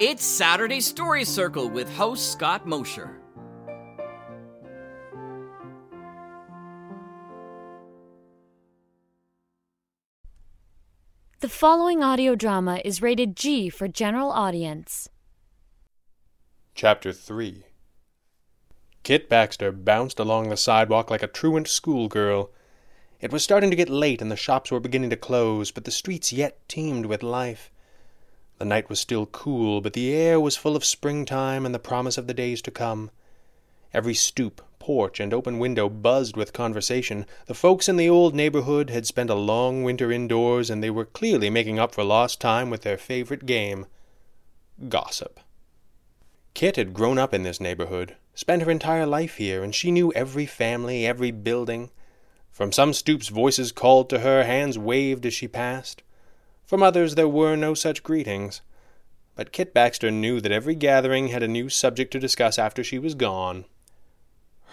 It's Saturday Story Circle with host Scott Mosher. The following audio drama is rated G for general audience. Chapter 3 Kit Baxter bounced along the sidewalk like a truant schoolgirl. It was starting to get late and the shops were beginning to close, but the streets yet teemed with life. The night was still cool, but the air was full of springtime and the promise of the days to come. Every stoop, porch, and open window buzzed with conversation. The folks in the old neighborhood had spent a long winter indoors, and they were clearly making up for lost time with their favorite game gossip. Kit had grown up in this neighborhood, spent her entire life here, and she knew every family, every building. From some stoops voices called to her, hands waved as she passed. From others there were no such greetings. But Kit Baxter knew that every gathering had a new subject to discuss after she was gone.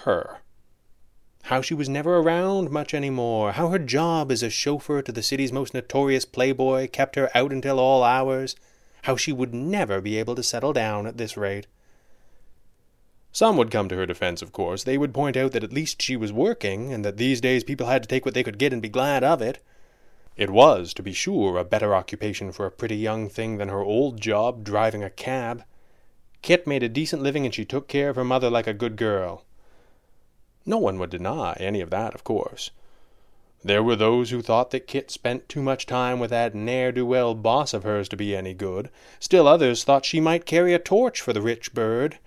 Her. How she was never around much any more, how her job as a chauffeur to the city's most notorious playboy kept her out until all hours, how she would never be able to settle down at this rate. Some would come to her defense, of course. They would point out that at least she was working, and that these days people had to take what they could get and be glad of it. It was, to be sure, a better occupation for a pretty young thing than her old job driving a cab. Kit made a decent living and she took care of her mother like a good girl. No one would deny any of that, of course. There were those who thought that Kit spent too much time with that ne'er do well boss of hers to be any good. Still others thought she might carry a torch for the rich bird.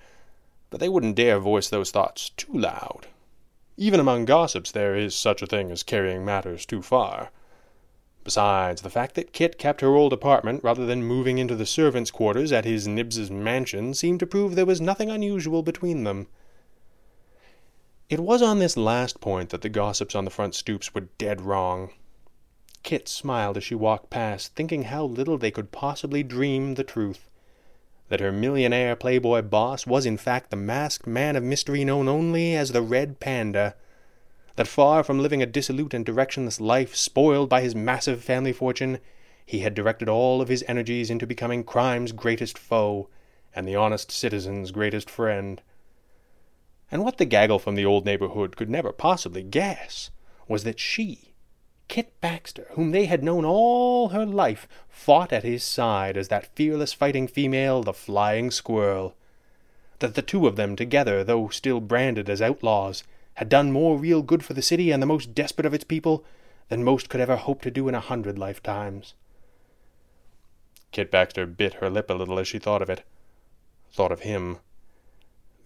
But they wouldn't dare voice those thoughts too loud. Even among gossips, there is such a thing as carrying matters too far. Besides, the fact that Kit kept her old apartment rather than moving into the servants' quarters at his Nibs's mansion seemed to prove there was nothing unusual between them. It was on this last point that the gossips on the front stoops were dead wrong. Kit smiled as she walked past, thinking how little they could possibly dream the truth. That her millionaire playboy boss was in fact the masked man of mystery known only as the Red Panda that far from living a dissolute and directionless life spoiled by his massive family fortune, he had directed all of his energies into becoming crime's greatest foe and the honest citizen's greatest friend. And what the gaggle from the old neighborhood could never possibly guess was that she, Kit Baxter, whom they had known all her life, fought at his side as that fearless fighting female, the flying squirrel. That the two of them together, though still branded as outlaws, had done more real good for the city and the most desperate of its people than most could ever hope to do in a hundred lifetimes. Kit Baxter bit her lip a little as she thought of it. Thought of him.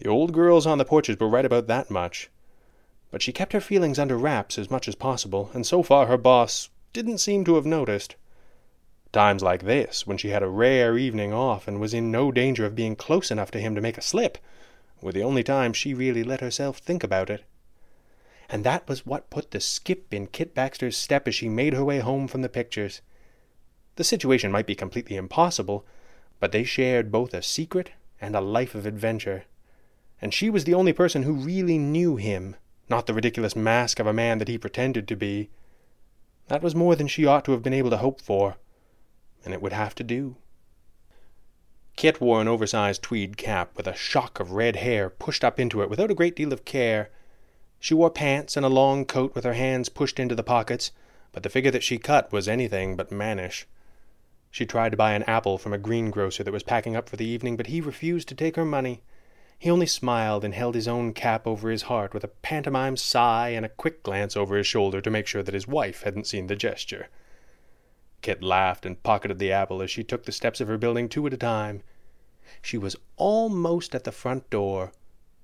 The old girls on the porches were right about that much. But she kept her feelings under wraps as much as possible, and so far her boss didn't seem to have noticed. Times like this, when she had a rare evening off and was in no danger of being close enough to him to make a slip, were the only times she really let herself think about it and that was what put the skip in Kit Baxter's step as she made her way home from the pictures. The situation might be completely impossible, but they shared both a secret and a life of adventure. And she was the only person who really knew him, not the ridiculous mask of a man that he pretended to be. That was more than she ought to have been able to hope for, and it would have to do. Kit wore an oversized tweed cap with a shock of red hair pushed up into it without a great deal of care she wore pants and a long coat with her hands pushed into the pockets, but the figure that she cut was anything but mannish. She tried to buy an apple from a greengrocer that was packing up for the evening, but he refused to take her money. He only smiled and held his own cap over his heart with a pantomime sigh and a quick glance over his shoulder to make sure that his wife hadn't seen the gesture. Kit laughed and pocketed the apple as she took the steps of her building two at a time. She was almost at the front door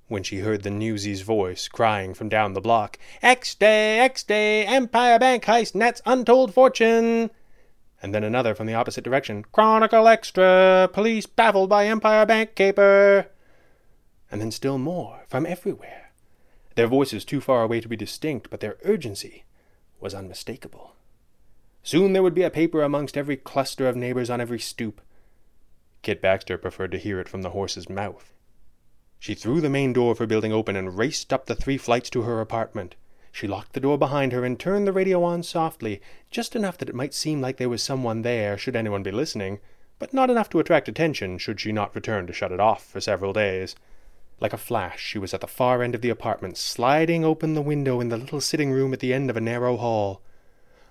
when she heard the newsie's voice crying from down the block, X Day, X Day, Empire Bank heist nets untold fortune. And then another from the opposite direction, Chronicle Extra, police baffled by Empire Bank caper. And then still more from everywhere. Their voices too far away to be distinct, but their urgency was unmistakable. Soon there would be a paper amongst every cluster of neighbors on every stoop. Kit Baxter preferred to hear it from the horse's mouth. She threw the main door of her building open and raced up the three flights to her apartment. She locked the door behind her and turned the radio on softly, just enough that it might seem like there was someone there, should anyone be listening, but not enough to attract attention should she not return to shut it off for several days. Like a flash, she was at the far end of the apartment, sliding open the window in the little sitting room at the end of a narrow hall.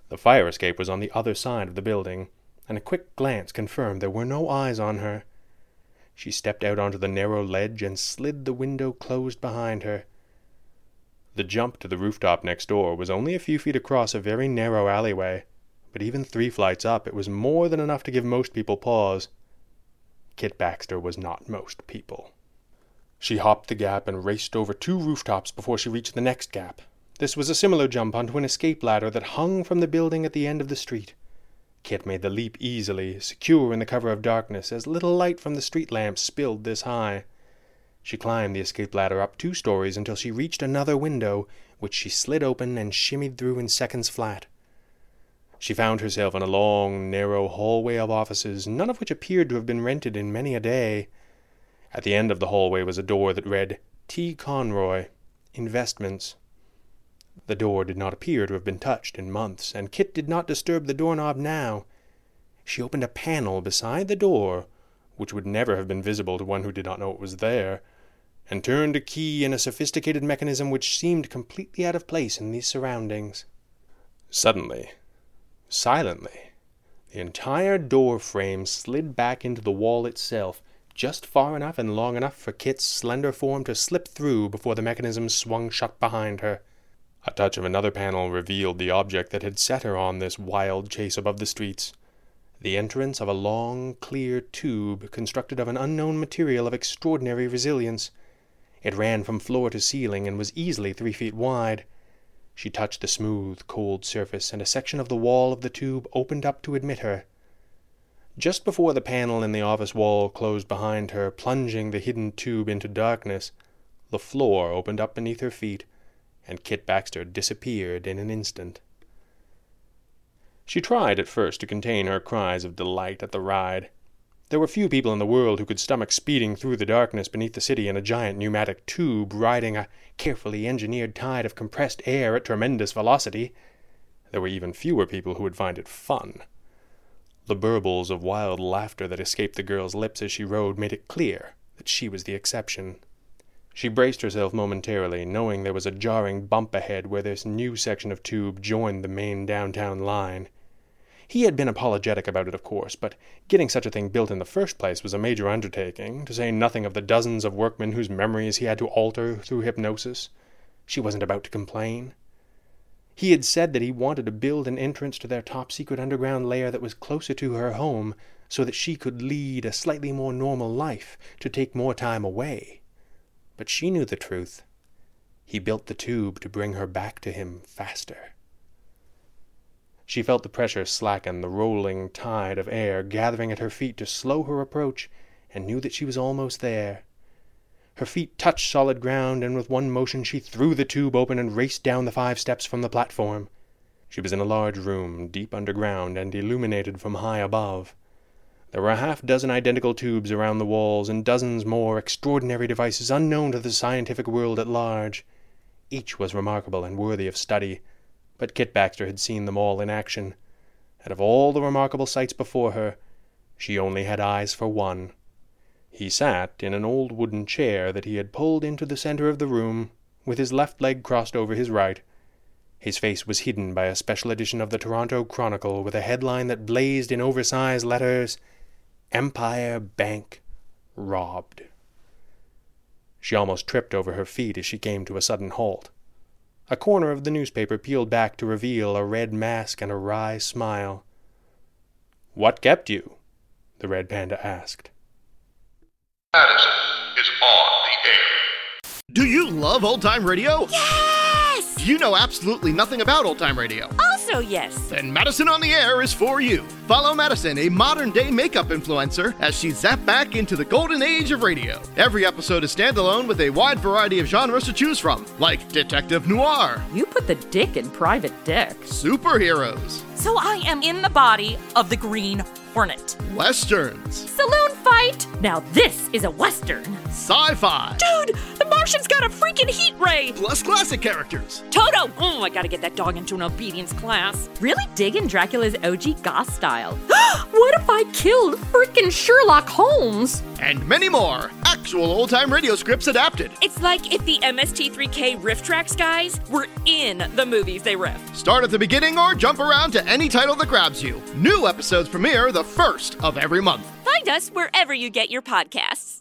The fire escape was on the other side of the building, and a quick glance confirmed there were no eyes on her. She stepped out onto the narrow ledge and slid the window closed behind her. The jump to the rooftop next door was only a few feet across a very narrow alleyway, but even three flights up it was more than enough to give most people pause. Kit Baxter was not most people. She hopped the gap and raced over two rooftops before she reached the next gap. This was a similar jump onto an escape ladder that hung from the building at the end of the street. Kit made the leap easily, secure in the cover of darkness, as little light from the street lamps spilled this high. She climbed the escape ladder up two stories until she reached another window, which she slid open and shimmied through in seconds flat. She found herself in a long, narrow hallway of offices, none of which appeared to have been rented in many a day. At the end of the hallway was a door that read T. Conroy, Investments. The door did not appear to have been touched in months, and Kit did not disturb the doorknob now. She opened a panel beside the door, which would never have been visible to one who did not know it was there, and turned a key in a sophisticated mechanism which seemed completely out of place in these surroundings. Suddenly, silently, the entire door frame slid back into the wall itself, just far enough and long enough for Kit's slender form to slip through before the mechanism swung shut behind her. A touch of another panel revealed the object that had set her on this wild chase above the streets the entrance of a long, clear tube constructed of an unknown material of extraordinary resilience. It ran from floor to ceiling and was easily three feet wide. She touched the smooth, cold surface, and a section of the wall of the tube opened up to admit her. Just before the panel in the office wall closed behind her, plunging the hidden tube into darkness, the floor opened up beneath her feet and Kit Baxter disappeared in an instant. She tried at first to contain her cries of delight at the ride. There were few people in the world who could stomach speeding through the darkness beneath the city in a giant pneumatic tube riding a carefully engineered tide of compressed air at tremendous velocity. There were even fewer people who would find it fun. The burbles of wild laughter that escaped the girl's lips as she rode made it clear that she was the exception. She braced herself momentarily, knowing there was a jarring bump ahead where this new section of tube joined the main downtown line. He had been apologetic about it, of course, but getting such a thing built in the first place was a major undertaking, to say nothing of the dozens of workmen whose memories he had to alter through hypnosis. She wasn't about to complain. He had said that he wanted to build an entrance to their top secret underground lair that was closer to her home, so that she could lead a slightly more normal life, to take more time away. But she knew the truth. He built the tube to bring her back to him faster. She felt the pressure slacken, the rolling tide of air gathering at her feet to slow her approach, and knew that she was almost there. Her feet touched solid ground, and with one motion she threw the tube open and raced down the five steps from the platform. She was in a large room, deep underground and illuminated from high above. There were a half dozen identical tubes around the walls, and dozens more extraordinary devices unknown to the scientific world at large. Each was remarkable and worthy of study, but Kit Baxter had seen them all in action. Out of all the remarkable sights before her, she only had eyes for one. He sat in an old wooden chair that he had pulled into the center of the room, with his left leg crossed over his right. His face was hidden by a special edition of the Toronto Chronicle with a headline that blazed in oversized letters Empire Bank robbed. She almost tripped over her feet as she came to a sudden halt. A corner of the newspaper peeled back to reveal a red mask and a wry smile. What kept you? the red panda asked. Madison is on the air. Do you love old time radio? Yes! You know absolutely nothing about old time radio. Oh, Also, yes. Then Madison on the Air is for you. Follow Madison, a modern day makeup influencer, as she zapped back into the golden age of radio. Every episode is standalone with a wide variety of genres to choose from, like detective noir, You put the dick in private dick. superheroes, So I am in the body of the Green Hornet. westerns, Saloon fight. Now this is a western. Sci fi. Dude, the Martian's got a freaking heat ray. Plus classic characters. Toto! Oh, I gotta get that dog into an obedience class. Really digging Dracula's OG goth style. what if I killed freaking Sherlock Holmes? And many more. Actual old time radio scripts adapted. It's like if the MST3K RiffTrax guys were in the movies they riff. Start at the beginning or jump around to any title that grabs you. New episodes premiere the first of every month. Find us wherever you get your podcasts.